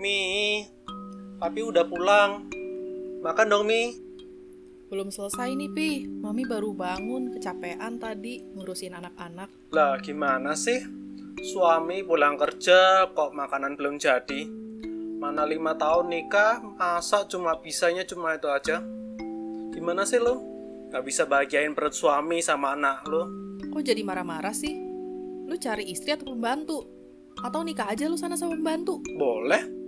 Mi, papi udah pulang. Makan dong, Mi. Belum selesai nih, Pi. Mami baru bangun, kecapean tadi ngurusin anak-anak. Lah, gimana sih? Suami pulang kerja kok makanan belum jadi. Mana lima tahun nikah, masa cuma bisanya cuma itu aja? Gimana sih lo? Gak bisa bahagiain perut suami sama anak lo? Kok jadi marah-marah sih? Lu cari istri atau pembantu? Atau nikah aja lu sana sama pembantu? Boleh.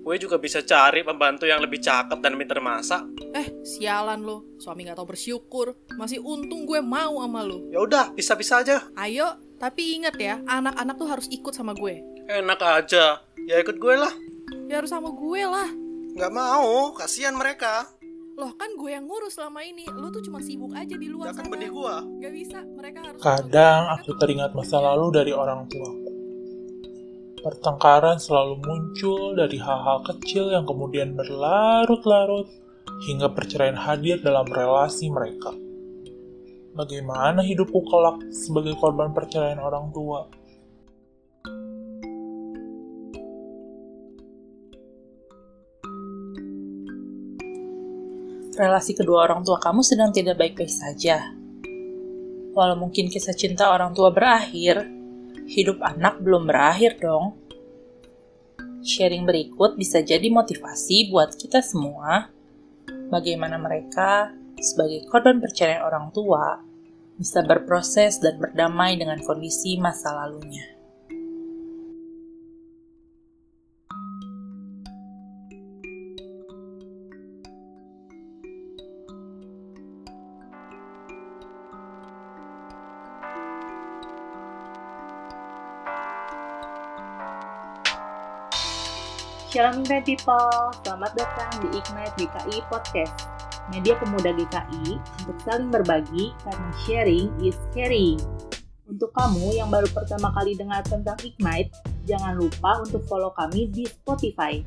Gue juga bisa cari pembantu yang lebih cakep dan pinter masak. Eh, sialan lo. Suami gak tau bersyukur. Masih untung gue mau sama lu. Ya udah, bisa-bisa aja. Ayo, tapi inget ya, anak-anak tuh harus ikut sama gue. Enak aja. Ya ikut gue lah. Ya harus sama gue lah. Gak mau, kasihan mereka. Loh kan gue yang ngurus selama ini. Lu tuh cuma sibuk aja di luar Gak sana. benih gua. Gak bisa, mereka harus... Kadang aku teringat masa lalu dari orang tuaku. Pertengkaran selalu muncul dari hal-hal kecil yang kemudian berlarut-larut hingga perceraian hadir dalam relasi mereka. Bagaimana hidupku kelak sebagai korban perceraian orang tua? relasi kedua orang tua kamu sedang tidak baik-baik saja. Walau mungkin kisah cinta orang tua berakhir, hidup anak belum berakhir dong. Sharing berikut bisa jadi motivasi buat kita semua bagaimana mereka sebagai korban perceraian orang tua bisa berproses dan berdamai dengan kondisi masa lalunya. Shalom Ignite People, selamat datang di Ignite GKI Podcast, media pemuda GKI untuk saling berbagi karena sharing is caring. Untuk kamu yang baru pertama kali dengar tentang Ignite, jangan lupa untuk follow kami di Spotify.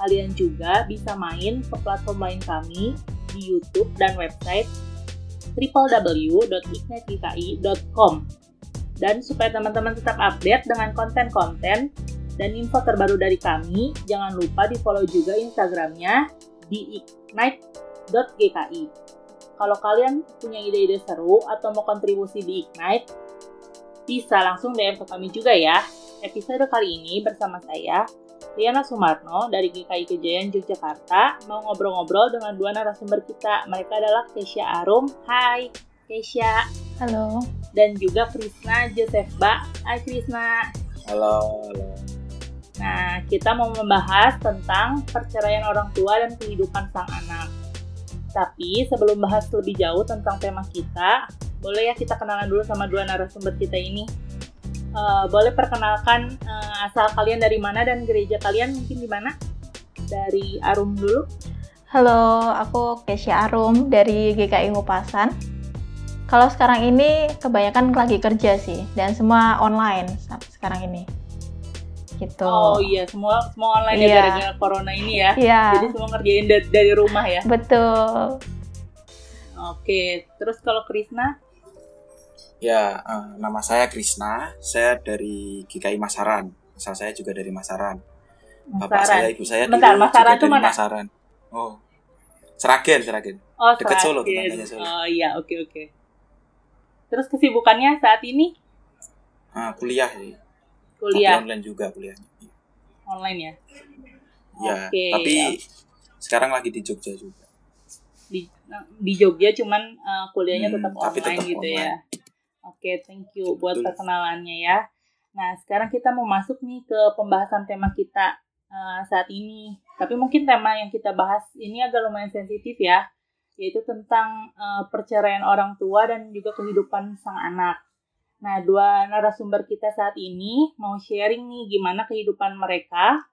Kalian juga bisa main ke platform lain kami di YouTube dan website www.ignitegki.com. Dan supaya teman-teman tetap update dengan konten-konten dan info terbaru dari kami, jangan lupa di follow juga Instagramnya di ignite.gki. Kalau kalian punya ide-ide seru atau mau kontribusi di Ignite, bisa langsung DM ke kami juga ya. Episode kali ini bersama saya, Riana Sumarno dari GKI Kejayaan Yogyakarta, mau ngobrol-ngobrol dengan dua narasumber kita. Mereka adalah Keisha Arum, hai Keisha. Halo. Dan juga Krisna Josefba, hai Krisna. Halo, halo. Nah, kita mau membahas tentang perceraian orang tua dan kehidupan sang anak. Tapi sebelum bahas lebih jauh tentang tema kita, boleh ya kita kenalan dulu sama dua narasumber kita ini. Uh, boleh perkenalkan uh, asal kalian dari mana dan gereja kalian mungkin di mana? Dari Arum dulu. Halo, aku Kesia Arum dari GKI Ngupasan. Kalau sekarang ini kebanyakan lagi kerja sih dan semua online sekarang ini gitu. Oh iya, semua semua online ya Iya. gara-gara corona ini ya. Iya, Jadi semua ngerjain dari, dari rumah ya. betul. Oke, terus kalau Krisna, Ya, eh, nama saya Krisna. Saya dari GKI Masaran. Asal saya juga dari Masaran. Bapak Masaran. saya, ibu saya Bentar, dulu Masaran juga dari mana? Masaran. Oh, Seragen, Seragen. Oh, Deket Solo, temannya Solo. Oh iya, oke oke. Terus kesibukannya saat ini Ah, kuliah ya. Kuliah Tapi online juga kuliahnya. online ya. Ya, Oke, tapi ya. sekarang lagi di Jogja juga. Di di Jogja cuman uh, kuliahnya Hmm, tetap tapi online tetap gitu ya. Oke, thank you buat Betul. perkenalannya ya. Nah, sekarang kita mau masuk nih ke pembahasan tema kita uh, saat ini. Tapi mungkin tema yang kita bahas ini agak lumayan sensitif ya, yaitu tentang uh, perceraian orang tua dan juga kehidupan sang anak. Nah, dua narasumber kita saat ini mau sharing nih gimana kehidupan mereka,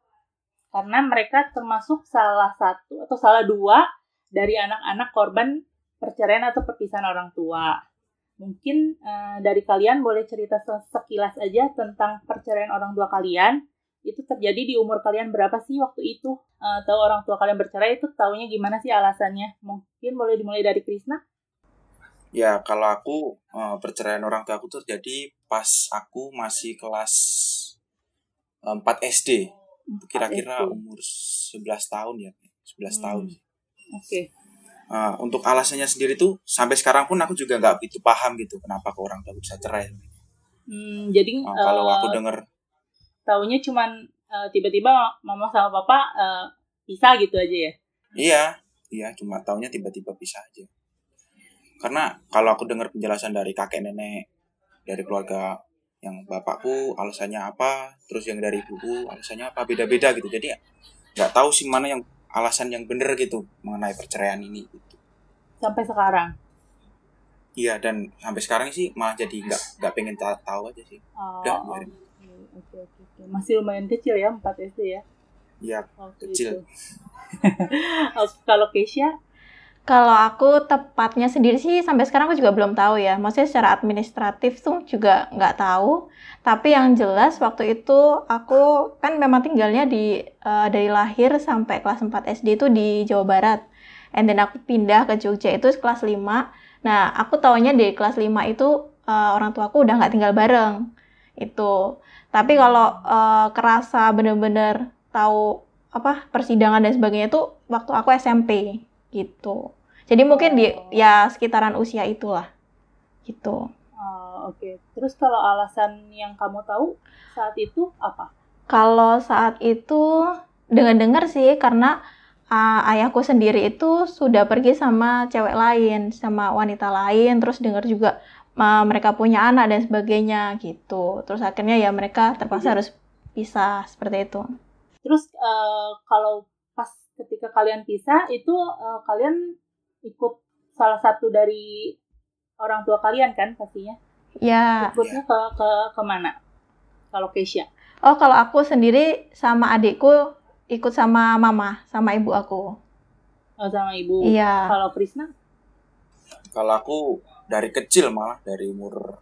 karena mereka termasuk salah satu atau salah dua dari anak-anak korban perceraian atau perpisahan orang tua. Mungkin eh, dari kalian boleh cerita se- sekilas aja tentang perceraian orang tua kalian. Itu terjadi di umur kalian berapa sih waktu itu? Eh, tahu orang tua kalian bercerai itu taunya gimana sih alasannya? Mungkin boleh dimulai dari Krisna. Ya, kalau aku eh, perceraian orang tua aku terjadi pas aku masih kelas eh, 4 SD. kira-kira umur 11 tahun ya 11 Hmm. tahun Oke. Uh, untuk alasannya sendiri tuh sampai sekarang pun aku juga nggak begitu paham gitu kenapa ke orang tua bisa cerai Hmm, jadi Uh, kalau eh, aku denger taunya cuman eh, tiba-tiba mama sama papa eh, pisah gitu aja ya. iya iya cuma taunya tiba-tiba bisa aja karena kalau aku dengar penjelasan dari kakek nenek dari keluarga yang bapakku alasannya apa terus yang dari ibuku alasannya apa beda-beda gitu jadi nggak tahu sih mana yang alasan yang bener gitu mengenai perceraian ini gitu. Sampai sekarang. iya dan sampai sekarang sih malah jadi nggak nggak pengen ta- tahu aja sih Oh, Udah, oke, biarin. oke, oke, oke. Masih lumayan kecil ya, 4 SD ya. iya Kecil. Oh, Kalau Keisha, Kalau aku tepatnya sendiri sih sampai sekarang aku juga belum tahu ya. Maksudnya secara administratif tuh juga nggak tahu. Tapi yang jelas waktu itu aku kan memang tinggalnya di eh, dari lahir sampai kelas 4 SD itu di Jawa Barat. And then aku pindah ke Jogja itu kelas 5. Nah, aku taunya di kelas 5 itu eh, orang tuaku udah nggak tinggal bareng. Itu. Tapi kalau eh, kerasa bener-bener tahu apa persidangan dan sebagainya itu waktu aku SMP gitu. Jadi mungkin di Oh. ya sekitaran usia itulah. Gitu. oh, oke. Terus kalau alasan yang kamu tahu saat itu apa? Kalau saat itu dengar-dengar sih karena uh, ayahku sendiri itu sudah pergi sama cewek lain, sama wanita lain, terus dengar juga uh, mereka punya anak dan sebagainya gitu. Terus akhirnya ya mereka terpaksa harus pisah seperti itu. Terus eh, kalau ketika kalian pisah itu eh, kalian ikut salah satu dari orang tua kalian kan pastinya? Ya. Ikutnya ke ke ke mana? Kalau Keisha? Oh, kalau aku sendiri sama adikku ikut sama mama, sama ibu aku. Oh, sama ibu. Iya. Kalau Krisna? kalau aku dari kecil malah dari umur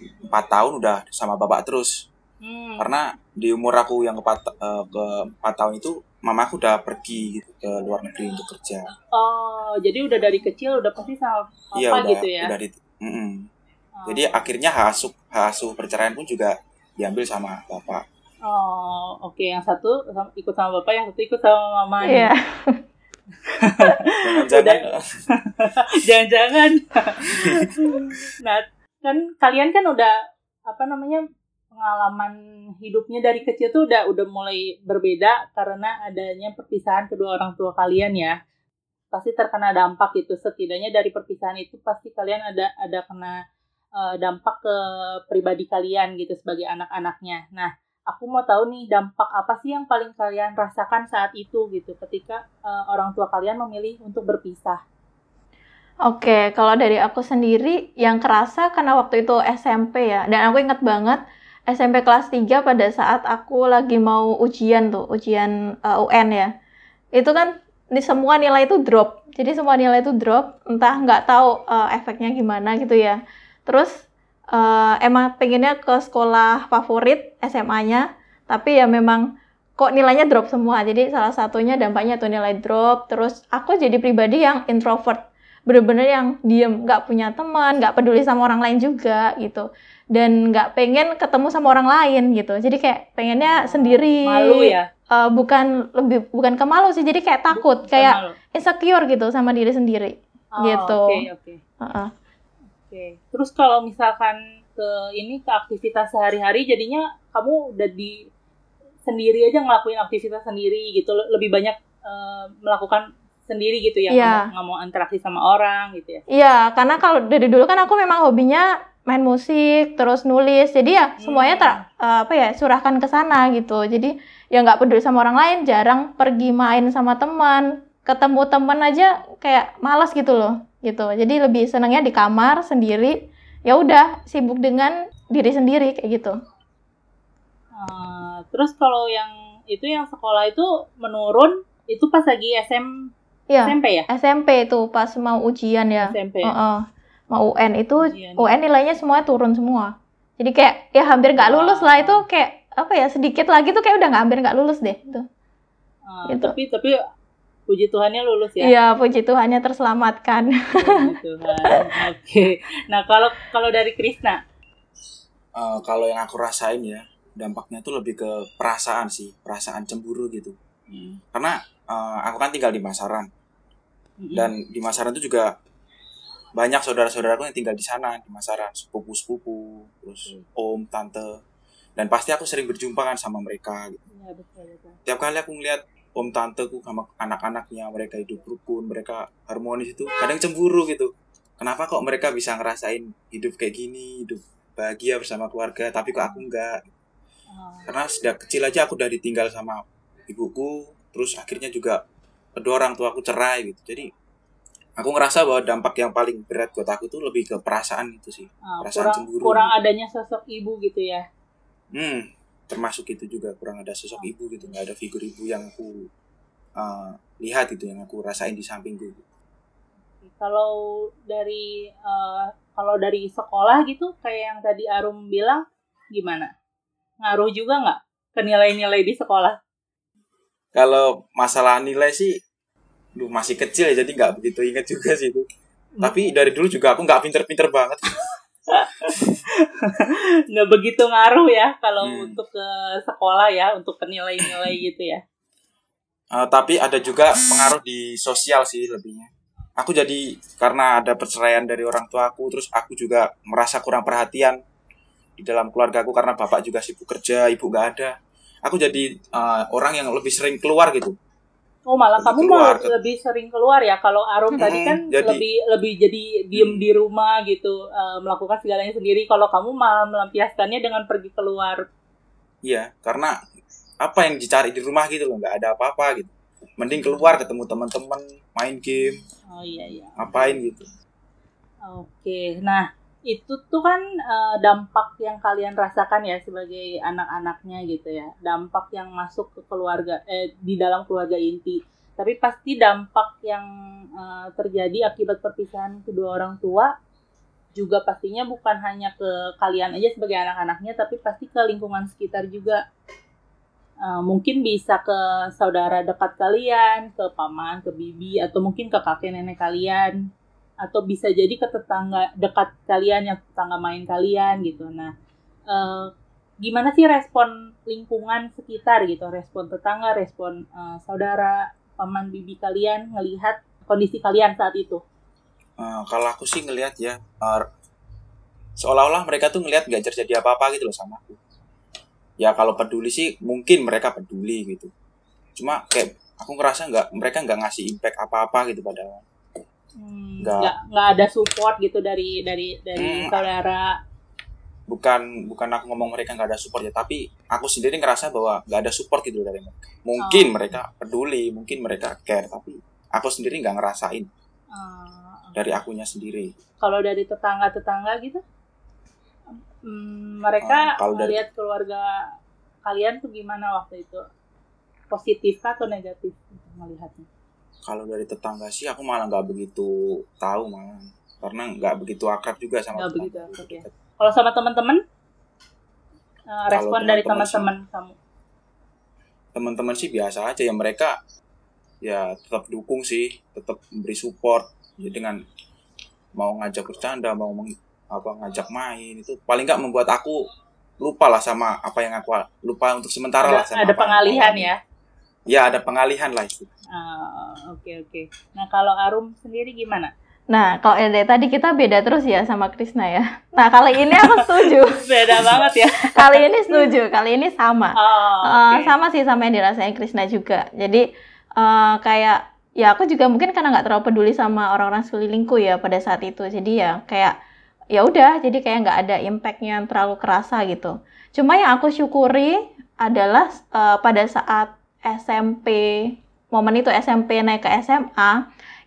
4 tahun udah sama bapak terus Hmm. karena di umur aku yang ke, ke 4 tahun itu mamaku udah pergi gitu ke luar negeri untuk kerja Oh, jadi udah dari kecil udah pasti sama papa iya udah gitu ya? udah di Mm-mm. Oh. jadi akhirnya hak asuh hak asuh perceraian pun juga diambil sama bapak Oh, oke. Yang satu ikut sama bapak, yang satu ikut sama mama. Iya. jangan-jangan Jangan-jangan. nah, kan kalian kan udah apa namanya pengalaman hidupnya dari kecil tuh udah udah mulai berbeda karena adanya perpisahan kedua orang tua kalian ya. Pasti terkena dampak itu setidaknya dari perpisahan itu pasti kalian ada ada kena eh, dampak ke pribadi kalian gitu sebagai anak-anaknya. Nah, aku mau tahu nih dampak apa sih yang paling kalian rasakan saat itu gitu ketika eh, orang tua kalian memilih untuk berpisah. Oke, kalau dari aku sendiri yang kerasa karena waktu itu SMP ya, dan aku ingat banget SMP kelas 3 pada saat aku lagi mau ujian tuh, ujian uh, UN ya. Itu kan di semua nilai itu drop. Jadi semua nilai itu drop, entah nggak tahu uh, efeknya gimana gitu ya. Terus uh, emang pengennya ke sekolah favorit SMA-nya, tapi ya memang kok nilainya drop semua. Jadi salah satunya dampaknya tuh nilai drop. Terus aku jadi pribadi yang introvert bener-bener yang diem nggak punya teman nggak peduli sama orang lain juga gitu dan nggak pengen ketemu sama orang lain gitu jadi kayak pengennya sendiri Malu ya? Eh, bukan lebih bukan ke malu sih jadi kayak takut Bukan kayak malu. insecure gitu sama diri sendiri Oh, gitu. Oke, oke. Heeh. Oke. Terus kalau misalkan ke ini ke aktivitas sehari-hari jadinya kamu udah di sendiri aja ngelakuin aktivitas sendiri gitu le- lebih banyak eh, melakukan sendiri gitu ya Iya. nggak mau- interaksi sama orang gitu ya Iya, karena kalau dari dulu kan aku memang hobinya main musik, terus nulis. Jadi ya semuanya ter, eh, apa ya, surahkan ke sana gitu. Jadi ya nggak peduli sama orang lain, jarang pergi main sama teman. Ketemu teman aja kayak malas gitu loh, gitu. Jadi lebih senangnya di kamar sendiri. Ya udah, sibuk dengan diri sendiri kayak gitu. Eh, terus kalau yang itu yang sekolah itu menurun itu pas lagi SM Iya, SMP ya SMP itu pas mau ujian ya. SMP Heeh. Mau UN itu Ujian. UN nilainya semuanya turun semua. Jadi kayak ya hampir nggak lulus lah itu kayak apa ya sedikit lagi tuh kayak udah nggak hampir nggak lulus deh itu. Eh, gitu. tapi tapi puji Tuhannya lulus ya Iya puji Tuhannya terselamatkan. Puji Tuhan oke nah kalau kalau dari Krisna Eh, kalau yang aku rasain ya dampaknya tuh lebih ke perasaan sih perasaan cemburu gitu Hmm. karena eh, aku kan tinggal di Masaran Dan di Masaran itu juga banyak saudara-saudaraku yang tinggal di sana di Masaran. Sepupu-sepupu terus om tante. Dan pasti aku sering berjumpa kan sama mereka gitu. Iya, betul, betul. tiap kali aku ngeliat om tanteku sama anak-anaknya mereka hidup rukun mereka harmonis itu kadang cemburu gitu. Kenapa kok mereka bisa ngerasain hidup kayak gini hidup bahagia bersama keluarga tapi kok aku enggak? Ah, karena sejak kecil aja aku udah ditinggal sama ibuku terus akhirnya juga kedua orang tua aku cerai gitu jadi aku ngerasa bahwa dampak yang paling berat buat aku tuh lebih ke perasaan itu sih ah, Perasaan kurang cemburu. kurang adanya sosok ibu gitu ya. hmm termasuk itu juga kurang ada sosok ibu gitu nggak ada figur ibu yang aku uh, lihat itu yang aku rasain di sampingku Kalau dari eh, kalau dari sekolah gitu kayak yang tadi Arum bilang gimana? Ngaruh juga nggak ke nilai-nilai di sekolah? Kalau masalah nilai sih Duh, masih kecil ya jadi nggak begitu inget juga sih itu tapi dari dulu juga aku nggak pinter-pinter banget nggak begitu ngaruh ya kalau Hmm. untuk ke sekolah ya untuk ke nilai-nilai gitu ya. Uh, tapi ada juga pengaruh di sosial sih lebihnya. Aku jadi karena ada perceraian dari orang tua aku, terus aku juga merasa kurang perhatian di dalam keluarga aku karena bapak juga sibuk kerja, ibu nggak ada. Aku jadi uh, orang yang lebih sering keluar gitu. Oh malah Lebih kamu keluar mau ke- lebih sering keluar ya kalau Arum tadi Mm-mm, kan jadi- lebih lebih jadi diem di rumah gitu eh, melakukan segalanya sendiri. Kalau kamu malah melampiaskannya dengan pergi keluar. Iya, karena apa yang dicari di rumah gitu loh, nggak ada apa-apa gitu. Mending keluar ketemu teman-teman, main game, Oh iya iya. ngapain gitu. Oke, nah itu tuh kan eh, dampak yang kalian rasakan ya sebagai anak-anaknya gitu ya, dampak yang masuk ke keluarga eh di dalam keluarga inti. Tapi pasti dampak yang eh, terjadi akibat perpisahan kedua orang tua juga pastinya bukan hanya ke kalian aja sebagai anak-anaknya, tapi pasti ke lingkungan sekitar juga. Eh, mungkin bisa ke saudara dekat kalian, ke paman, ke bibi, atau mungkin ke kakek nenek kalian atau bisa jadi ke tetangga dekat kalian yang tetangga main kalian gitu. Nah, eh, gimana sih respon lingkungan sekitar gitu, respon tetangga, respon eh, saudara, paman, bibi kalian ngelihat kondisi kalian saat itu? Uh, kalau aku sih ngelihat ya, uh, seolah-olah mereka tuh ngelihat nggak terjadi apa-apa gitu loh sama aku. Ya kalau peduli sih mungkin mereka peduli gitu. Cuma kayak aku ngerasa nggak mereka nggak ngasih impact apa-apa gitu padahal. Hmm, Nggak. nggak nggak ada support gitu dari dari dari Hmm. saudara. Bukan bukan aku ngomong mereka nggak ada support ya, tapi aku sendiri ngerasa bahwa nggak ada support gitu dari mereka. Mungkin Oh. mereka peduli, mungkin mereka care, tapi aku sendiri nggak ngerasain Eh, dari akunya sendiri. kalau dari tetangga-tetangga gitu, hmm, mereka Hmm, kalau dari- keluarga kalian tuh gimana waktu itu? Positif atau negatif melihatnya? Kalau dari tetangga sih aku malah nggak begitu tahu malah karena nggak begitu akrab juga sama Nggak begitu akrab ya. Kalau sama teman-teman, eh, respon dari teman-teman kamu? teman-teman sih biasa aja ya mereka ya tetap dukung sih tetap memberi support ya dengan mau ngajak bercanda mau meng- apa ngajak main itu paling nggak membuat aku lupa lah sama apa yang aku lupa untuk sementara lah Ada, sama ada pengalihan ya? Ya ada pengalihan lah itu Ah, Oke oke. Nah kalau Arum sendiri gimana? Nah, kalau dari tadi kita beda terus ya sama Krisna ya. Nah, kali ini aku setuju. Beda banget ya. kali ini setuju, kali ini sama. Oh, Eh, oke. sama sih sama yang dirasain Krisna juga. Jadi eh, kayak ya aku juga mungkin karena nggak terlalu peduli sama orang-orang sekelilingku ya pada saat itu. Jadi ya kayak ya udah, jadi kayak nggak ada impactnya yang terlalu kerasa gitu. Cuma yang aku syukuri adalah eh, pada saat SMP, momen itu SMP naik ke SMA,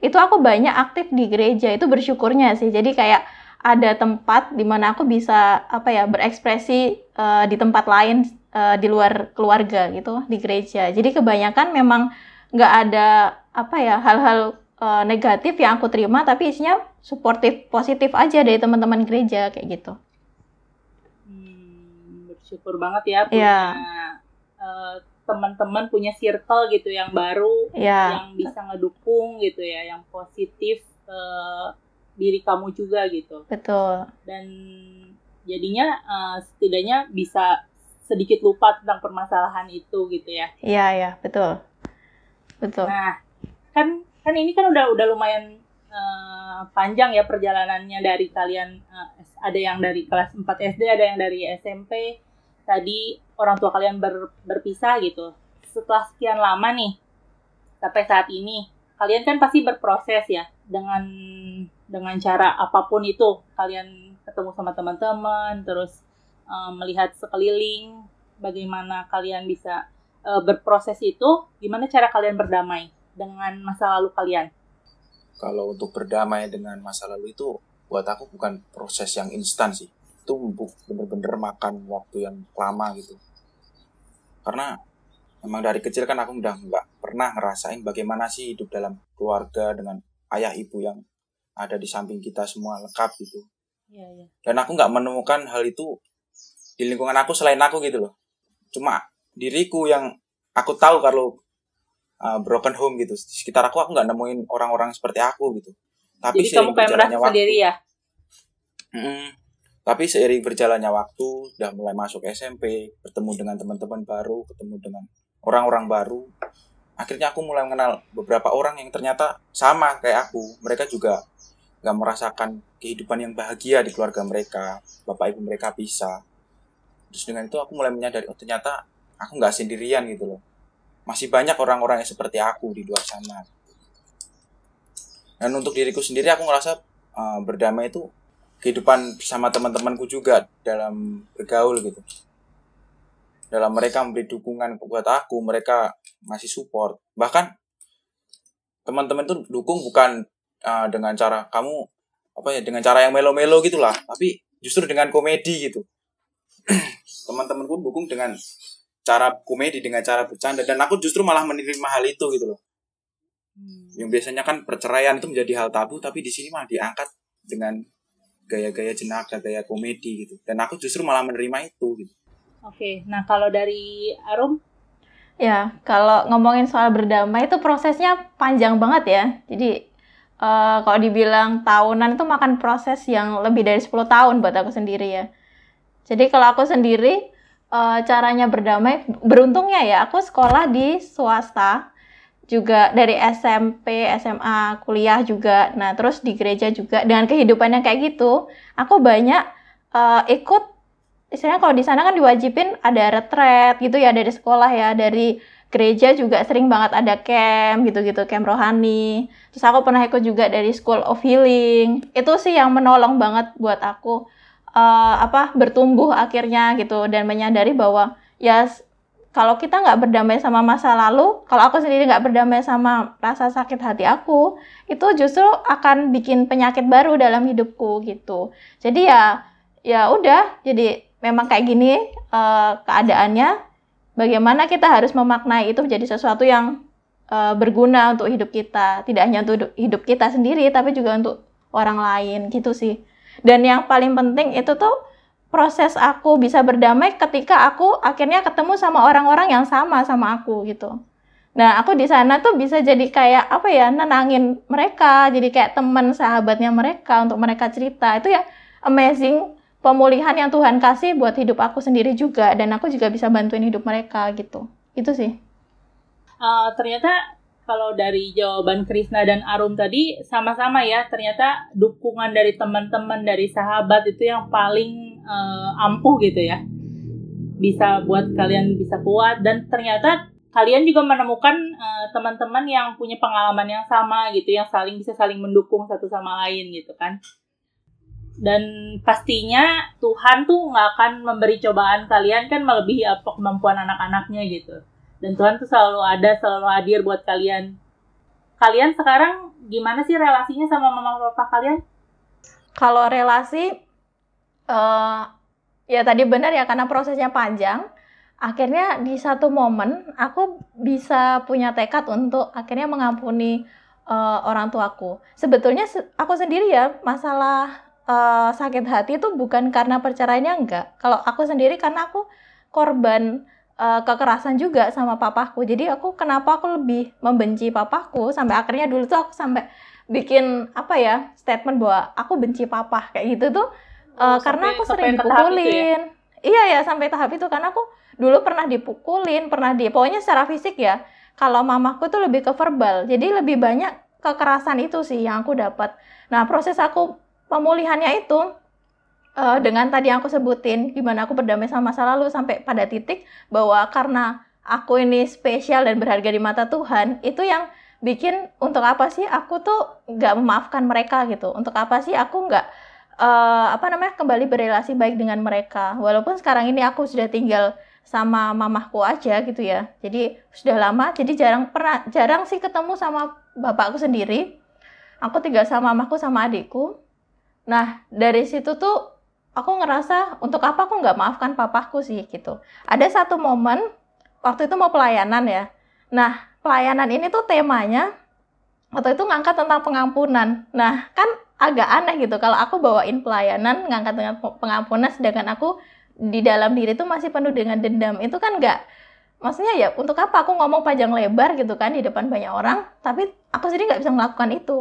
itu aku banyak aktif di gereja. Itu bersyukurnya sih. Jadi kayak ada tempat di mana aku bisa apa ya berekspresi eh, di tempat lain eh, di luar keluarga gitu di gereja. Jadi kebanyakan memang nggak ada apa ya hal-hal eh, negatif yang aku terima, tapi isinya suportif positif aja dari teman-teman gereja kayak gitu. Hmm, bersyukur banget ya punya Iya. eh, teman-teman punya circle gitu yang baru Ya, yang bisa ngedukung gitu ya, yang positif ke diri kamu juga gitu. betul. Dan jadinya eh, setidaknya bisa sedikit lupa tentang permasalahan itu gitu ya. Iya, iya, betul. Betul. Nah, kan kan ini kan udah udah lumayan uh, panjang ya perjalanannya dari kalian uh, ada yang dari kelas 4 SD, ada yang dari SMP. Tadi orang tua kalian ber, berpisah gitu. Setelah sekian lama nih sampai saat ini, kalian kan pasti berproses ya dengan dengan cara apa pun itu. Kalian ketemu sama teman-teman, terus uh, melihat sekeliling, bagaimana kalian bisa uh, berproses itu, gimana cara kalian berdamai dengan masa lalu kalian? Kalau untuk berdamai dengan masa lalu itu buat aku bukan proses yang instan sih. Itu bener-bener makan waktu yang lama gitu. Karena memang dari kecil kan aku udah nggak pernah ngerasain bagaimana sih hidup dalam keluarga dengan ayah ibu yang ada di samping kita semua lengkap gitu. Iya, iya. Dan aku nggak menemukan hal itu di lingkungan aku selain aku gitu loh. Cuma diriku yang aku tahu kalau uh, broken home gitu. Di sekitar aku aku nggak nemuin orang-orang seperti aku gitu. Tapi Jadi kamu kayak merasa waktu, sendiri ya? Mm, tapi seiring berjalannya waktu, udah mulai masuk SMP, bertemu dengan teman-teman baru, ketemu dengan orang-orang baru. Akhirnya aku mulai mengenal beberapa orang yang ternyata sama kayak aku. Mereka juga nggak merasakan kehidupan yang bahagia di keluarga mereka. Bapak ibu mereka bisa. Terus dengan itu aku mulai menyadari, oh ternyata aku nggak sendirian gitu loh. Masih banyak orang-orang yang seperti aku di luar sana. Dan untuk diriku sendiri aku ngerasa uh, berdamai itu kehidupan bersama teman-temanku juga dalam bergaul gitu. Dalam mereka memberi dukungan buat aku, mereka masih support. Bahkan teman-teman itu dukung bukan uh, dengan cara kamu apa ya dengan cara yang melo-melo gitulah, tapi justru dengan komedi gitu. Teman-temanku dukung dengan cara komedi dengan cara bercanda dan aku justru malah menerima hal itu gitu loh. Hmm. Yang biasanya kan perceraian itu menjadi hal tabu tapi di sini malah diangkat dengan gaya-gaya jenaka, gaya komedi gitu. Dan aku justru malah menerima itu gitu. Oke, nah kalau dari Arum? Ya, kalau ngomongin soal berdamai itu prosesnya panjang banget ya. Jadi uh, kalau dibilang tahunan itu makan proses yang lebih dari 10 tahun buat aku sendiri ya. Jadi kalau aku sendiri uh, caranya berdamai, beruntungnya ya aku sekolah di swasta juga dari SMP, SMA, kuliah juga. Nah, terus di gereja juga dengan kehidupan yang kayak gitu, aku banyak uh, ikut istilahnya kalau di sana kan diwajibin ada retret gitu ya dari sekolah ya, dari gereja juga sering banget ada camp gitu-gitu, camp rohani. Terus aku pernah ikut juga dari School of Healing. Itu sih yang menolong banget buat aku uh, apa bertumbuh akhirnya gitu dan menyadari bahwa ya kalau kita nggak berdamai sama masa lalu, kalau aku sendiri nggak berdamai sama rasa sakit hati aku, itu justru akan bikin penyakit baru dalam hidupku gitu. Jadi ya, ya udah, jadi memang kayak gini uh, keadaannya. Bagaimana kita harus memaknai itu menjadi sesuatu yang uh, berguna untuk hidup kita, tidak hanya untuk hidup kita sendiri, tapi juga untuk orang lain gitu sih. Dan yang paling penting itu tuh proses aku bisa berdamai ketika aku akhirnya ketemu sama orang-orang yang sama sama aku gitu. Nah, aku di sana tuh bisa jadi kayak apa ya, nenangin mereka, jadi kayak teman sahabatnya mereka untuk mereka cerita. Itu ya amazing pemulihan yang Tuhan kasih buat hidup aku sendiri juga dan aku juga bisa bantuin hidup mereka gitu. Itu sih. Uh, ternyata kalau dari jawaban Krisna dan Arum tadi sama-sama ya ternyata dukungan dari teman-teman dari sahabat itu yang paling uh, ampuh gitu ya. Bisa buat kalian bisa kuat dan ternyata kalian juga menemukan uh, teman-teman yang punya pengalaman yang sama gitu yang saling bisa saling mendukung satu sama lain gitu kan. Dan pastinya Tuhan tuh nggak akan memberi cobaan kalian kan melebihi apa kemampuan anak-anaknya gitu. Dan Tuhan tuh selalu ada selalu hadir buat kalian. Kalian sekarang gimana sih relasinya sama mama papa kalian? Kalau relasi uh, ya tadi benar ya karena prosesnya panjang akhirnya di satu momen aku bisa punya tekad untuk akhirnya mengampuni uh, orang tuaku. Sebetulnya aku sendiri ya masalah uh, sakit hati itu bukan karena perceraiannya enggak. Kalau aku sendiri karena aku korban uh, kekerasan juga sama papaku. Jadi aku kenapa aku lebih membenci papaku? Sampai akhirnya dulu tuh aku sampai bikin apa ya statement bahwa aku benci papa kayak gitu tuh uh, karena aku sering ya? dipukulin. Ya? Iya ya sampai tahap itu karena aku dulu pernah dipukulin pernah di pokoknya secara fisik ya kalau mamaku tuh lebih ke verbal jadi lebih banyak kekerasan itu sih yang aku dapat nah proses aku pemulihannya itu uh, dengan tadi yang aku sebutin gimana aku berdamai sama masa lalu sampai pada titik bahwa karena aku ini spesial dan berharga di mata Tuhan itu yang bikin untuk apa sih aku tuh nggak memaafkan mereka gitu untuk apa sih aku nggak uh, apa namanya kembali berrelasi baik dengan mereka. Walaupun sekarang ini aku sudah tinggal sama mamahku aja gitu ya. Jadi sudah lama jadi jarang pernah jarang sih ketemu sama bapakku sendiri. Aku tinggal sama mamahku sama adikku. Nah dari situ tuh aku ngerasa untuk apa aku nggak maafkan papaku sih gitu. Ada satu momen waktu itu mau pelayanan ya. Nah pelayanan ini tuh temanya waktu itu ngangkat tentang pengampunan. Nah kan agak aneh gitu. Kalau aku bawain pelayanan ngangkat dengan pengampunan sedangkan aku di dalam diri itu masih penuh dengan dendam. Itu kan enggak maksudnya ya untuk apa? Aku ngomong panjang lebar gitu kan di depan banyak orang tapi aku sendiri nggak bisa melakukan itu.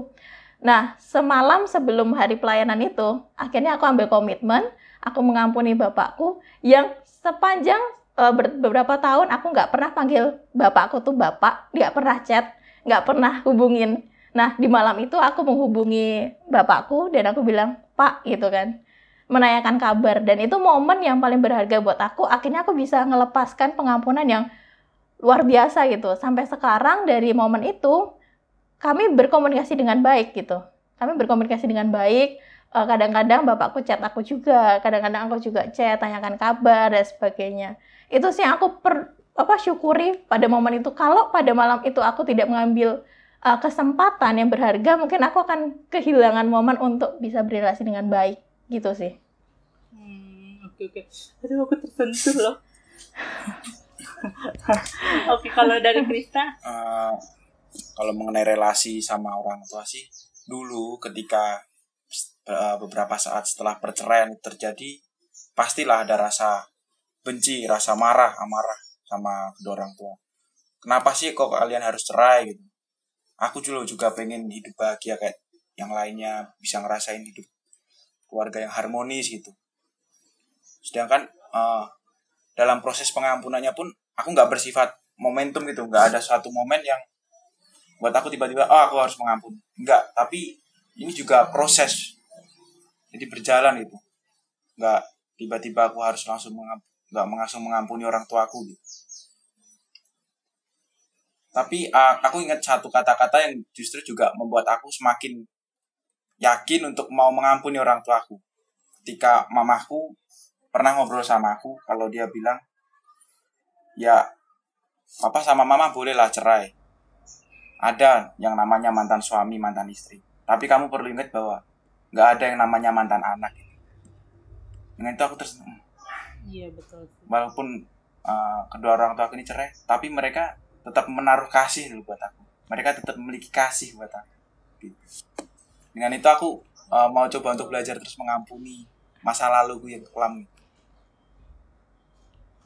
Nah semalam sebelum hari pelayanan itu akhirnya aku ambil komitmen aku mengampuni bapakku yang sepanjang uh, beberapa tahun aku nggak pernah panggil bapakku tuh bapak nggak pernah chat nggak pernah hubungin nah di malam itu aku menghubungi bapakku dan aku bilang pak gitu kan. Menanyakan kabar. Dan itu momen yang paling berharga buat aku. Akhirnya aku bisa melepaskan pengampunan yang luar biasa gitu. Sampai sekarang dari momen itu kami berkomunikasi dengan baik gitu. Kami berkomunikasi dengan baik. Eh, kadang-kadang bapakku chat aku juga. Kadang-kadang aku juga chat tanyakan kabar dan sebagainya. Itu sih yang aku per, apa syukuri pada momen itu. Kalau pada malam itu aku tidak mengambil uh, kesempatan yang berharga mungkin aku akan kehilangan momen untuk bisa berrelasi dengan baik gitu sih. Oke oke. Aduh aku tersentuh loh. Oke kalau dari Krista? Uh, kalau mengenai relasi sama orang tua sih dulu ketika uh, beberapa saat setelah perceraian terjadi pastilah ada rasa benci rasa marah amarah sama kedua orang tua. Kenapa sih kok kalian harus cerai gitu aku juga juga pengen hidup bahagia kayak yang lainnya bisa ngerasain hidup keluarga yang harmonis gitu. Sedangkan uh, dalam proses pengampunannya pun aku nggak bersifat momentum gitu. Nggak ada suatu momen yang buat aku tiba-tiba oh aku harus mengampuni nggak tapi ini juga proses. Jadi berjalan itu nggak tiba-tiba aku harus langsung mengampuni nggak langsung mengampuni orang tuaku gitu tapi uh, aku ingat satu kata-kata yang justru juga membuat aku semakin yakin untuk mau mengampuni orang tuaku. Ketika mamaku pernah ngobrol sama aku kalau dia bilang ya papa sama mama bolehlah cerai. Ada yang namanya mantan suami mantan istri. Tapi kamu perlu ingat bahwa nggak ada yang namanya mantan anak. Dengan itu aku terus iya betul walaupun uh, kedua orang tua aku ini cerai tapi mereka tetap menaruh kasih dulu buat aku mereka tetap memiliki kasih buat aku gitu. dengan itu aku uh, mau coba untuk belajar terus mengampuni masa laluku yang kelam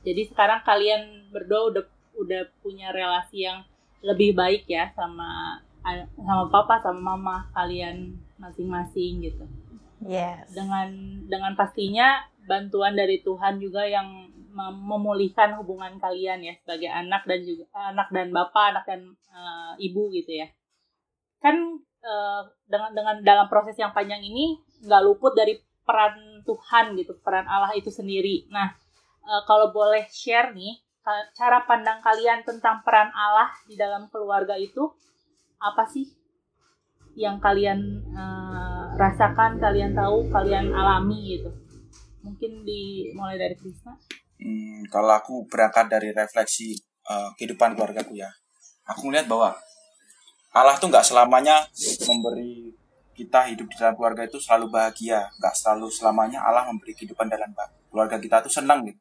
jadi sekarang kalian berdua udah udah punya relasi yang lebih baik ya sama sama papa sama mama kalian masing-masing gitu. Yes. Dengan dengan pastinya bantuan dari Tuhan juga yang memulihkan hubungan kalian ya sebagai anak dan juga anak dan bapak, anak dan uh, ibu gitu ya. Kan uh, dengan dengan dalam proses yang panjang ini nggak luput dari peran Tuhan gitu, peran Allah itu sendiri. Nah, uh, kalau boleh share nih cara pandang kalian tentang peran Allah di dalam keluarga itu apa sih yang kalian uh, rasakan, kalian tahu, kalian alami gitu? Mungkin dimulai dari Krisna. Hmm, kalau aku berangkat dari refleksi uh, kehidupan keluargaku ya, aku melihat bahwa Allah tuh nggak selamanya memberi kita hidup di dalam keluarga itu selalu bahagia, nggak selalu selamanya Allah memberi kehidupan dalam keluarga kita tuh senang gitu.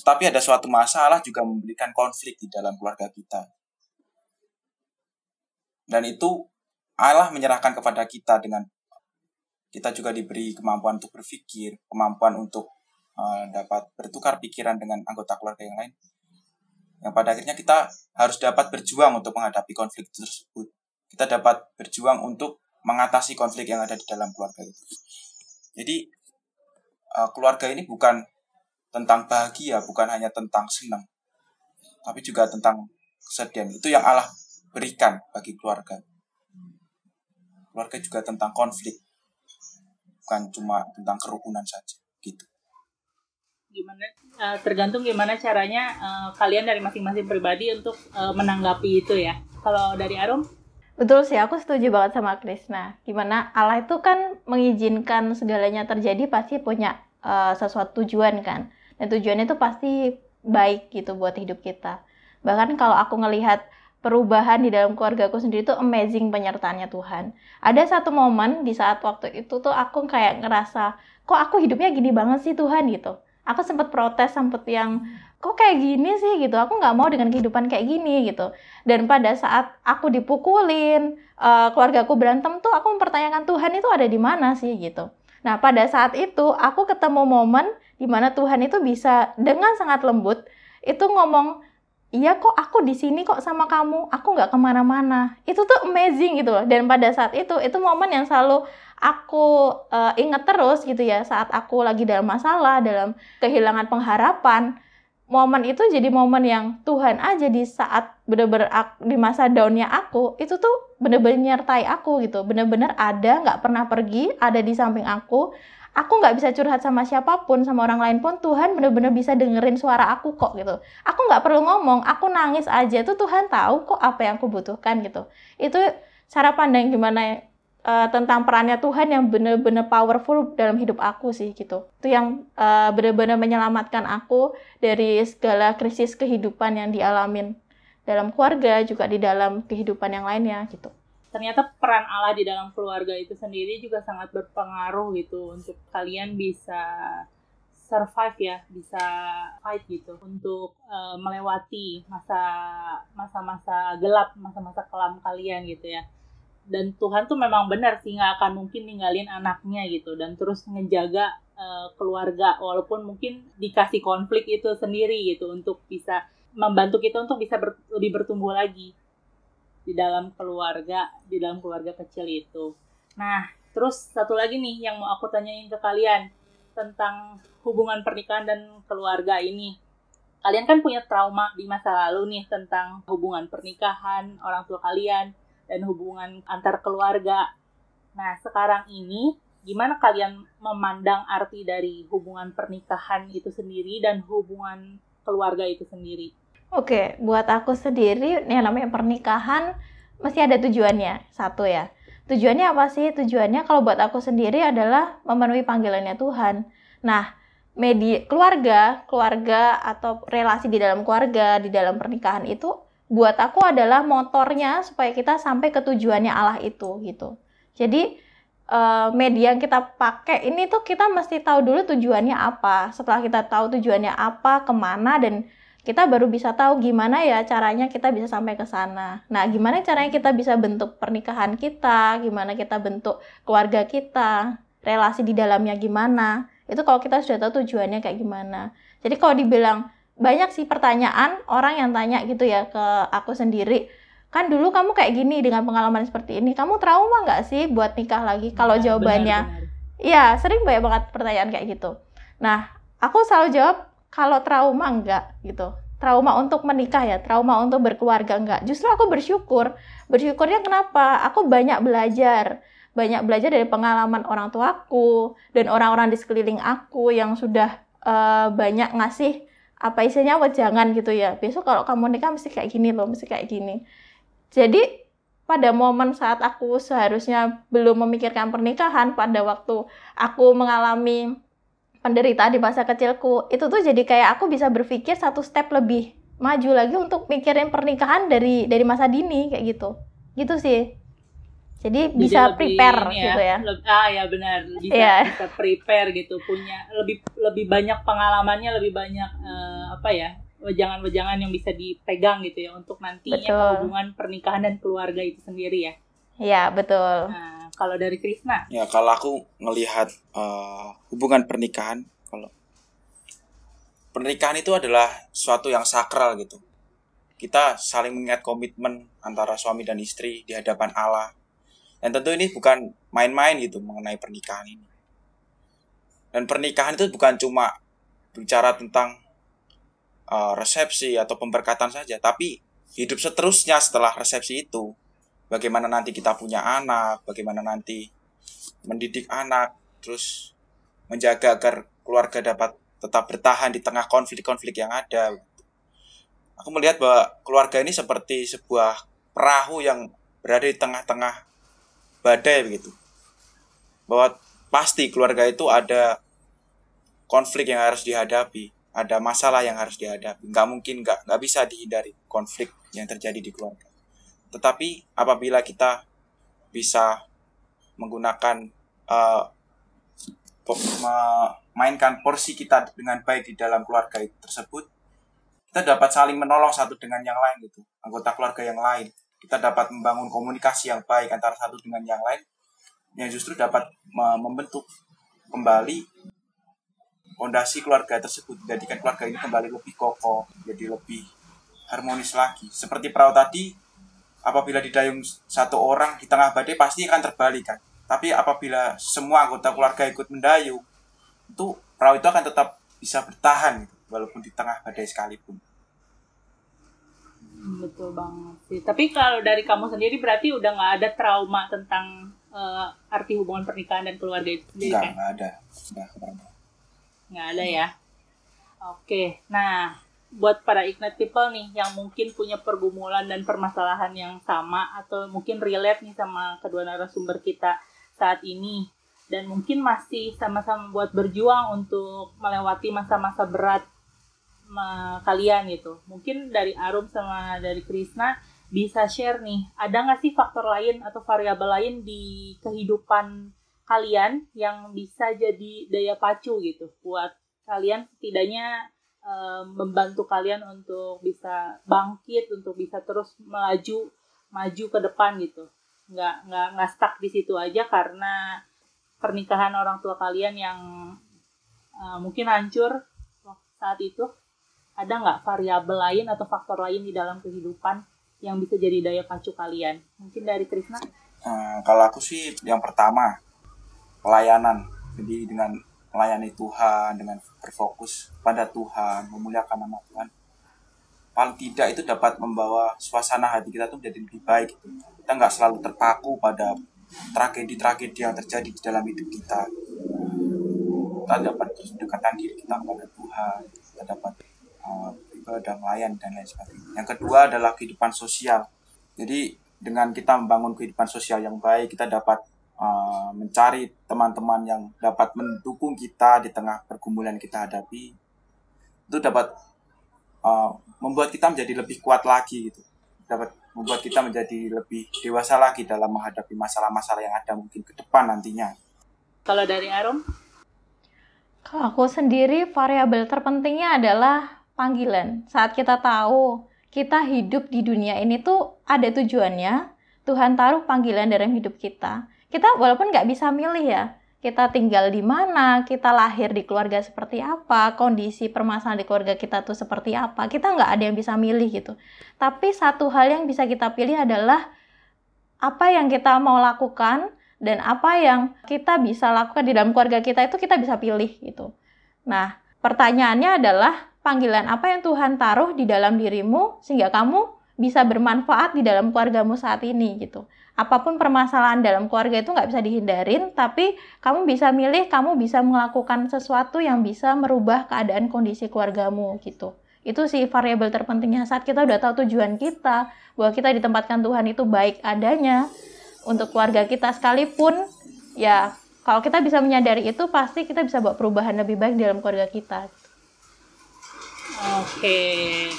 Tapi ada suatu masalah juga memberikan konflik di dalam keluarga kita. Dan itu Allah menyerahkan kepada kita dengan kita juga diberi kemampuan untuk berpikir, kemampuan untuk uh, dapat bertukar pikiran dengan anggota keluarga yang lain. Yang pada akhirnya kita harus dapat berjuang untuk menghadapi konflik tersebut. Kita dapat berjuang untuk mengatasi konflik yang ada di dalam keluarga itu. Jadi uh, keluarga ini bukan tentang bahagia bukan hanya tentang senang tapi juga tentang kesedihan itu yang Allah berikan bagi keluarga keluarga juga tentang konflik bukan cuma tentang kerukunan saja gitu gimana uh, tergantung gimana caranya uh, kalian dari masing-masing pribadi untuk uh, menanggapi itu ya kalau dari Arum Betul sih, aku setuju banget sama Krisna. Gimana Allah itu kan mengizinkan segalanya terjadi pasti punya uh, sesuatu tujuan kan. Dan tujuannya itu pasti baik gitu buat hidup kita. Bahkan kalau aku ngelihat perubahan di dalam keluarga aku sendiri itu amazing penyertaannya Tuhan. Ada satu momen di saat waktu itu tuh aku kayak ngerasa, kok aku hidupnya gini banget sih Tuhan gitu. Aku sempat protes, sempat yang kok kayak gini sih? Gitu. Aku nggak mau dengan kehidupan kayak gini gitu. Dan pada saat aku dipukulin uh, keluarga aku berantem tuh aku mempertanyakan Tuhan itu ada di mana sih? Gitu. Nah pada saat itu aku ketemu momen di mana Tuhan itu bisa dengan sangat lembut itu ngomong iya kok aku di sini kok sama kamu aku nggak ke mana-mana. Itu tuh amazing gitu loh. Dan pada saat itu itu momen yang selalu aku uh, inget terus gitu ya saat aku lagi dalam masalah dalam kehilangan pengharapan momen itu jadi momen yang Tuhan aja di saat bener-bener di masa daunnya aku itu tuh bener-bener nyertai aku gitu. Bener-bener ada nggak pernah pergi ada di samping aku. Aku nggak bisa curhat sama siapa pun sama orang lain pun Tuhan bener-bener bisa dengerin suara aku kok gitu. Aku nggak perlu ngomong aku nangis aja tuh Tuhan tahu kok apa yang aku butuhkan gitu. Itu cara pandang gimana uh, tentang perannya Tuhan yang benar-benar powerful dalam hidup aku sih gitu. Itu yang uh, benar-benar menyelamatkan aku dari segala krisis kehidupan yang dialamin dalam keluarga juga di dalam kehidupan yang lainnya gitu. Ternyata peran Allah di dalam keluarga itu sendiri juga sangat berpengaruh gitu untuk kalian bisa survive ya, bisa fight gitu untuk uh, melewati masa masa-masa gelap, masa-masa kelam kalian gitu ya dan Tuhan tuh memang benar sih nggak akan mungkin ninggalin anaknya gitu dan terus ngejaga uh, keluarga walaupun mungkin dikasih konflik itu sendiri gitu untuk bisa membantu kita untuk bisa ber, lebih bertumbuh lagi di dalam keluarga di dalam keluarga kecil itu. Nah terus satu lagi nih yang mau aku tanyain ke kalian tentang hubungan pernikahan dan keluarga ini. Kalian kan punya trauma di masa lalu nih tentang hubungan pernikahan orang tua kalian dan hubungan antar keluarga. Nah, sekarang ini gimana kalian memandang arti dari hubungan pernikahan itu sendiri dan hubungan keluarga itu sendiri? Oke, buat aku sendiri, yang namanya pernikahan mesti ada tujuannya, satu ya. Tujuannya apa sih? Tujuannya kalau buat aku sendiri adalah memenuhi panggilannya Tuhan. Nah, media keluarga, keluarga atau relasi di dalam keluarga, di dalam pernikahan itu buat aku adalah motornya supaya kita sampai ke tujuannya Allah itu gitu. Jadi uh, media yang kita pakai ini tuh kita mesti tahu dulu tujuannya apa. Setelah kita tahu tujuannya apa, ke mana dan kita baru bisa tahu gimana ya caranya kita bisa sampai ke sana. Nah, gimana caranya kita bisa bentuk pernikahan kita, gimana kita bentuk keluarga kita, relasi di dalamnya gimana. Itu kalau kita sudah tahu tujuannya kayak gimana. Jadi kalau dibilang banyak sih pertanyaan orang yang tanya gitu ya ke aku sendiri. Kan dulu kamu kayak gini dengan pengalaman seperti ini kamu trauma nggak sih buat nikah lagi? Kalau nah, jawabannya iya sering banyak banget pertanyaan kayak gitu. Nah aku selalu jawab kalau trauma enggak gitu. Trauma untuk menikah ya trauma untuk berkeluarga enggak justru aku bersyukur. Bersyukurnya kenapa? Aku banyak belajar. Banyak belajar dari pengalaman orang tuaku dan orang-orang di sekeliling aku yang sudah uh, banyak ngasih apa isinya jangan gitu ya. Besok kalau kamu nikah mesti kayak gini loh mesti kayak gini. Jadi pada momen saat aku seharusnya belum memikirkan pernikahan pada waktu aku mengalami penderitaan di masa kecilku itu tuh jadi kayak aku bisa berpikir satu step lebih maju lagi untuk mikirin pernikahan dari dari masa dini kayak gitu. Gitu sih jadi bisa lebih, prepare ya, gitu ya. Lebih, ah ya benar, bisa yeah. bisa prepare gitu, punya lebih lebih banyak pengalamannya, lebih banyak uh, apa ya? wejangan-wejangan yang bisa dipegang gitu ya untuk nantinya betul. hubungan pernikahan dan keluarga itu sendiri ya. Iya, betul. Nah, kalau dari Krisna? Ya, kalau aku ngelihat uh, hubungan pernikahan kalau pernikahan itu adalah suatu yang sakral gitu. Kita saling mengingat komitmen antara suami dan istri di hadapan Allah dan tentu ini bukan main-main gitu mengenai pernikahan ini. Dan pernikahan itu bukan cuma bicara tentang uh, resepsi atau pemberkatan saja, tapi hidup seterusnya setelah resepsi itu. Bagaimana nanti kita punya anak, bagaimana nanti mendidik anak, terus menjaga agar keluarga dapat tetap bertahan di tengah konflik-konflik yang ada. Aku melihat bahwa keluarga ini seperti sebuah perahu yang berada di tengah-tengah badai begitu. Bahwa pasti keluarga itu ada konflik yang harus dihadapi, ada masalah yang harus dihadapi. Nggak mungkin, nggak, nggak bisa dihindari konflik yang terjadi di keluarga. Tetapi apabila kita bisa menggunakan uh, memainkan porsi kita dengan baik di dalam keluarga tersebut, kita dapat saling menolong satu dengan yang lain gitu, anggota keluarga yang lain. Kita dapat membangun komunikasi yang baik antara satu dengan yang lain, yang justru dapat membentuk kembali fondasi keluarga tersebut, menjadikan keluarga ini kembali lebih kokoh, jadi lebih harmonis lagi. Seperti perahu tadi, apabila didayung satu orang di tengah badai pasti akan terbalik kan. Tapi apabila semua anggota keluarga ikut mendayung, itu perahu itu akan tetap bisa bertahan gitu, walaupun di tengah badai sekalipun. Betul banget sih. Tapi kalau dari kamu sendiri berarti udah nggak ada trauma tentang uh, arti hubungan pernikahan dan keluarga itu sendiri Enggak, kan? nggak ada. Nggak, nggak ada. Nggak ada ya. Oke, nah buat para ignite people nih yang mungkin punya pergumulan dan permasalahan yang sama atau mungkin relate nih sama kedua narasumber kita saat ini dan mungkin masih sama-sama buat berjuang untuk melewati masa-masa berat kalian gitu. Mungkin dari Arum sama dari Krisna bisa share nih, ada nggak sih faktor lain atau variabel lain di kehidupan kalian yang bisa jadi daya pacu gitu buat kalian setidaknya eh, membantu kalian untuk bisa bangkit untuk bisa terus melaju maju ke depan gitu nggak nggak nggak stuck di situ aja karena pernikahan orang tua kalian yang eh, mungkin hancur saat itu ada nggak variabel lain atau faktor lain di dalam kehidupan yang bisa jadi daya pacu kalian mungkin dari Krisna Hmm, kalau aku sih yang pertama pelayanan. Jadi dengan melayani Tuhan, dengan berfokus pada Tuhan, memuliakan nama Tuhan. Paling tidak itu dapat membawa suasana hati kita tuh menjadi lebih baik. Gitu. Kita nggak selalu terpaku pada tragedi-tragedi yang terjadi di dalam hidup kita. Kita dapat terus mendekatkan diri kita kepada Tuhan. Kita dapat uh, ibadah melayan dan lain sebagainya. Yang kedua adalah kehidupan sosial. Jadi dengan kita membangun kehidupan sosial yang baik, kita dapat uh, mencari teman-teman yang dapat mendukung kita di tengah pergumulan kita hadapi. Itu dapat uh, membuat kita menjadi lebih kuat lagi gitu. Dapat membuat kita menjadi lebih dewasa lagi dalam menghadapi masalah-masalah yang ada mungkin ke depan nantinya. kalau dari Arum Kalau aku sendiri variabel terpentingnya adalah panggilan. Saat kita tahu kita hidup di dunia ini tuh ada tujuannya, Tuhan taruh panggilan dalam hidup kita. Kita walaupun nggak bisa milih ya, kita tinggal di mana, kita lahir di keluarga seperti apa, kondisi permasalahan di keluarga kita tuh seperti apa, kita nggak ada yang bisa milih gitu. Tapi satu hal yang bisa kita pilih adalah apa yang kita mau lakukan dan apa yang kita bisa lakukan di dalam keluarga kita itu kita bisa pilih gitu. Nah, pertanyaannya adalah panggilan apa yang Tuhan taruh di dalam dirimu sehingga kamu bisa bermanfaat di dalam keluargamu saat ini gitu. Apa pun permasalahan dalam keluarga itu nggak bisa dihindarin, tapi kamu bisa milih, kamu bisa melakukan sesuatu yang bisa merubah keadaan kondisi keluargamu gitu. Itu sih variabel terpentingnya saat kita udah tahu tujuan kita, bahwa kita ditempatkan Tuhan itu baik adanya untuk keluarga kita sekalipun, ya kalau kita bisa menyadari itu pasti kita bisa bawa perubahan lebih baik dalam keluarga kita. Oke,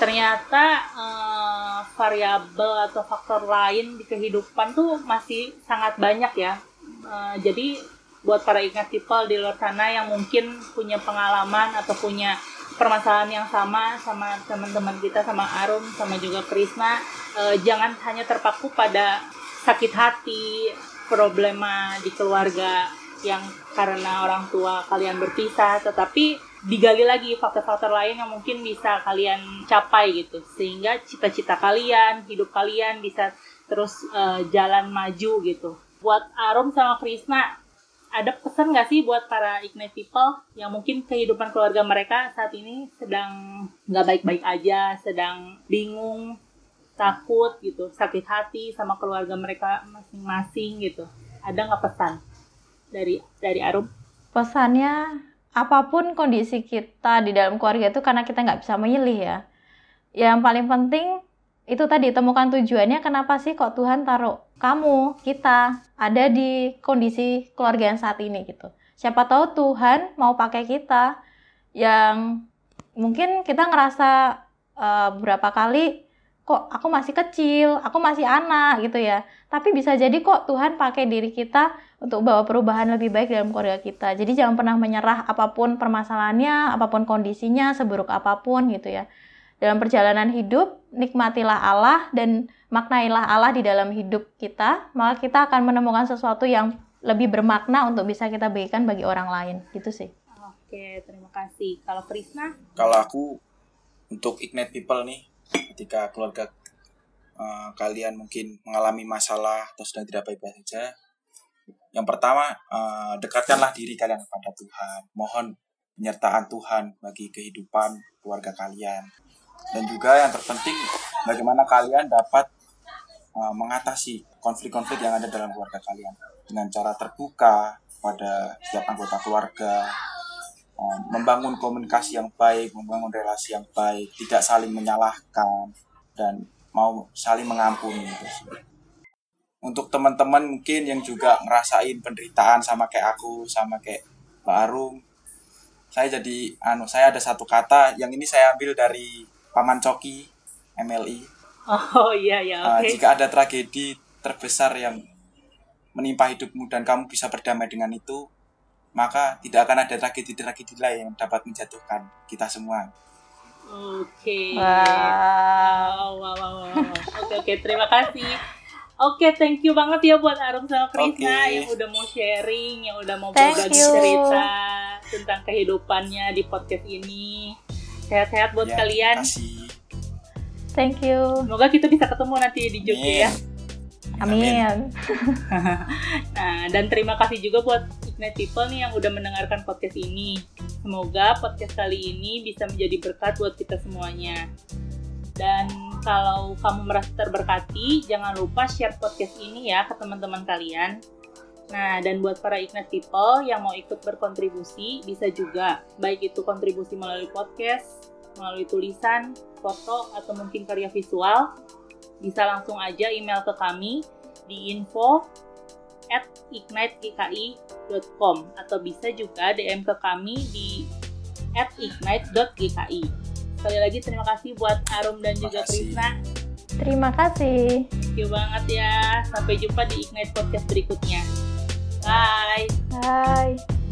ternyata eh, variabel atau faktor lain di kehidupan tuh masih sangat banyak ya. Eh, jadi buat para ingat people di luar sana yang mungkin punya pengalaman atau punya permasalahan yang sama sama teman-teman kita sama Arum sama juga Krisna, eh, jangan hanya terpaku pada sakit hati, problema di keluarga yang karena orang tua kalian berpisah, tetapi digali lagi faktor-faktor lain yang mungkin bisa kalian capai gitu sehingga cita-cita kalian hidup kalian bisa terus eh, jalan maju gitu buat Arum sama Krisna ada pesan nggak sih buat para Ignite people yang mungkin kehidupan keluarga mereka saat ini sedang nggak baik-baik aja, sedang bingung, takut gitu, sakit hati sama keluarga mereka masing-masing gitu. Ada nggak pesan dari dari Arum? Pesannya apa pun kondisi kita di dalam keluarga itu karena kita nggak bisa memilih ya. Yang paling penting itu tadi temukan tujuannya kenapa sih kok Tuhan taruh kamu, kita ada di kondisi keluarga yang saat ini gitu. Siapa tahu Tuhan mau pakai kita yang mungkin kita ngerasa uh, berapa kali kok aku masih kecil, aku masih anak gitu ya. Tapi bisa jadi kok Tuhan pakai diri kita untuk bawa perubahan lebih baik dalam keluarga kita. Jadi jangan pernah menyerah apa pun permasalahannya, apa pun kondisinya, seburuk apa pun gitu ya. Dalam perjalanan hidup, nikmatilah Allah dan maknailah Allah di dalam hidup kita, maka kita akan menemukan sesuatu yang lebih bermakna untuk bisa kita bagikan bagi orang lain. Gitu sih. Oke, terima kasih. Kalau Krisna? Kalau aku untuk Ignite People nih, ketika keluarga uh, kalian mungkin mengalami masalah atau sedang tidak baik-baik saja, yang pertama uh, dekatkanlah diri kalian kepada Tuhan. Mohon penyertaan Tuhan bagi kehidupan keluarga kalian. Dan juga yang terpenting bagaimana kalian dapat uh, mengatasi konflik-konflik yang ada dalam keluarga kalian dengan cara terbuka pada setiap anggota keluarga, um, membangun komunikasi yang baik, membangun relasi yang baik, tidak saling menyalahkan dan mau saling mengampuni gitu Untuk teman-teman mungkin yang juga ngerasain penderitaan sama kayak aku, sama kayak Mbak Arum, saya jadi anu saya ada satu kata yang ini saya ambil dari Paman Coki MLI. Oh iya ya. Okay. Uh, jika ada tragedi terbesar yang menimpa hidupmu dan kamu bisa berdamai dengan itu, maka tidak akan ada tragedi-tragedi lain yang dapat menjatuhkan kita semua. Oke. Okay. Wow. Wow, wow, wow. Oke, oke. Terima kasih. Oke, okay, thank you banget ya buat Arum sama Krisna okay. yang udah mau sharing, yang udah mau berbagi cerita tentang kehidupannya di podcast ini. Sehat-sehat buat ya, kalian. Kasih. Thank you. Semoga kita bisa ketemu nanti di Jogja ya. Amin. nah, dan terima kasih juga buat Ignite People nih yang udah mendengarkan podcast ini. Semoga podcast kali ini bisa menjadi berkat buat kita semuanya. Dan kalau kamu merasa terberkati, jangan lupa share podcast ini ya ke teman-teman kalian. Nah, dan buat para Ignite People yang mau ikut berkontribusi, bisa juga. Baik itu kontribusi melalui podcast, melalui tulisan, foto, atau mungkin karya visual, bisa langsung aja email ke kami di info at ignitegki.com atau bisa juga DM ke kami di at ignite.gki. Sekali lagi terima kasih buat Arum dan juga Krisna. Terima kasih. Thank you banget ya. Sampai jumpa di Ignite Podcast berikutnya. Bye. Bye.